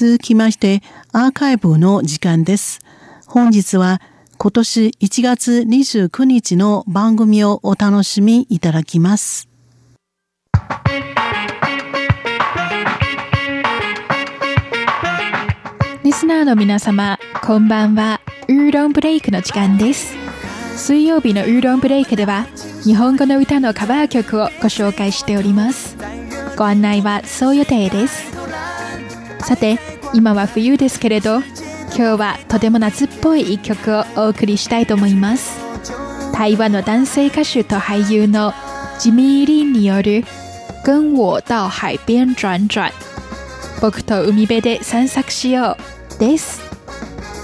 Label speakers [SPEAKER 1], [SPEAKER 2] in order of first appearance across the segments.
[SPEAKER 1] 続きましてアーカイブの時間です。本日は今年1月29日の番組をお楽しみいただきます。
[SPEAKER 2] リスナーの皆様、こんばんは。ウーロンブレイクの時間です。水曜日のウーロンブレイクでは、日本語の歌のカバー曲をご紹介しております。ご案内はそう予定です。さて、今は冬ですけれど、今日はとても夏っぽい一曲をお送りしたいと思います。台湾の男性歌手と俳優のジミー・リンによる「跟我到海边转转」僕と海辺で散策しようです。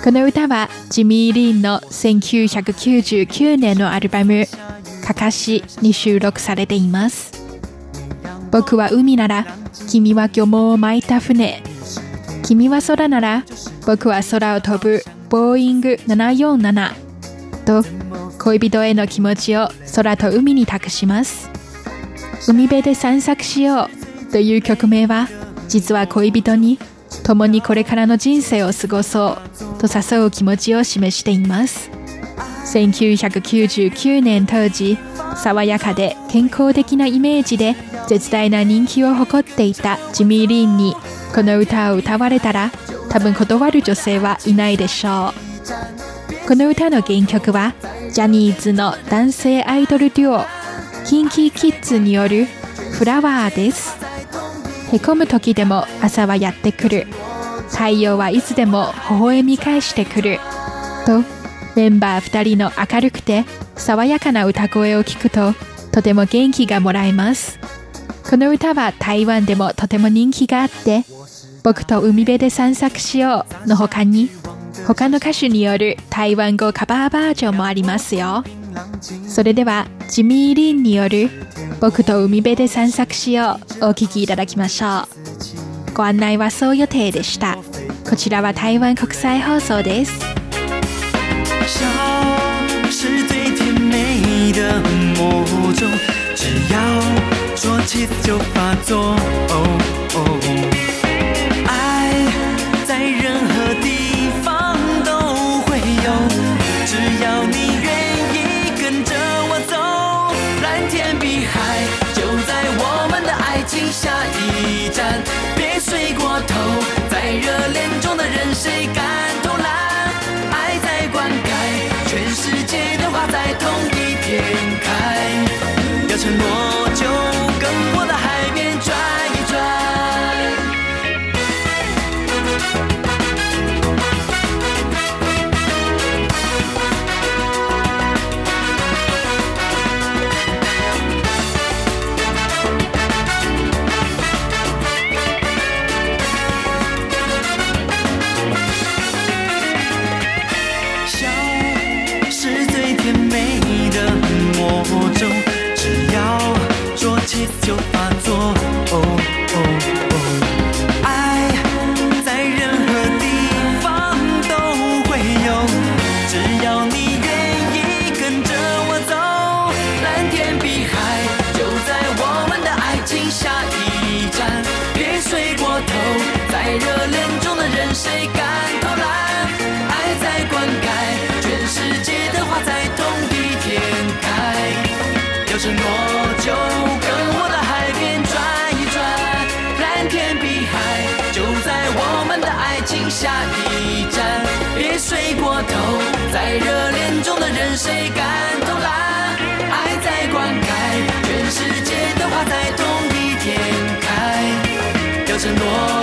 [SPEAKER 2] この歌はジミー・リンの1999年のアルバム「かかし」に収録されています。僕は海なら君は漁網を巻いた船君は空なら僕は空を飛ぶボーイング747と恋人への気持ちを空と海に託します。海辺で散策しようという曲名は実は恋人に共にこれからの人生を過ごそうと誘う気持ちを示しています。1999年当時爽やかで健康的なイメージで絶大な人気を誇っていたジミー・リンにこの歌を歌われたら多分断る女性はいないでしょう。この歌の原曲はジャニーズの男性アイドルデュオキンキーキッズによるフラワーです。へこむ時でも朝はやってくる。太陽はいつでも微笑み返してくる。とメンバー2人の明るくて爽やかな歌声を聞くととても元気がもらえます。この歌は台湾でもとても人気があって僕と海辺で散策しようの他に他の歌手による台湾語カバーバージョンもありますよ。それではジミー・リンによる僕と海辺で散策しようお聴きいただきましょう。ご案内はそう予定でした。こちらは台湾国際放送です。笑是最甜美的魔咒，只要说起就发作。就下一站，别睡过头，在热恋中的人谁敢偷懒？爱在灌溉，全世界的花在同一天开，要承诺。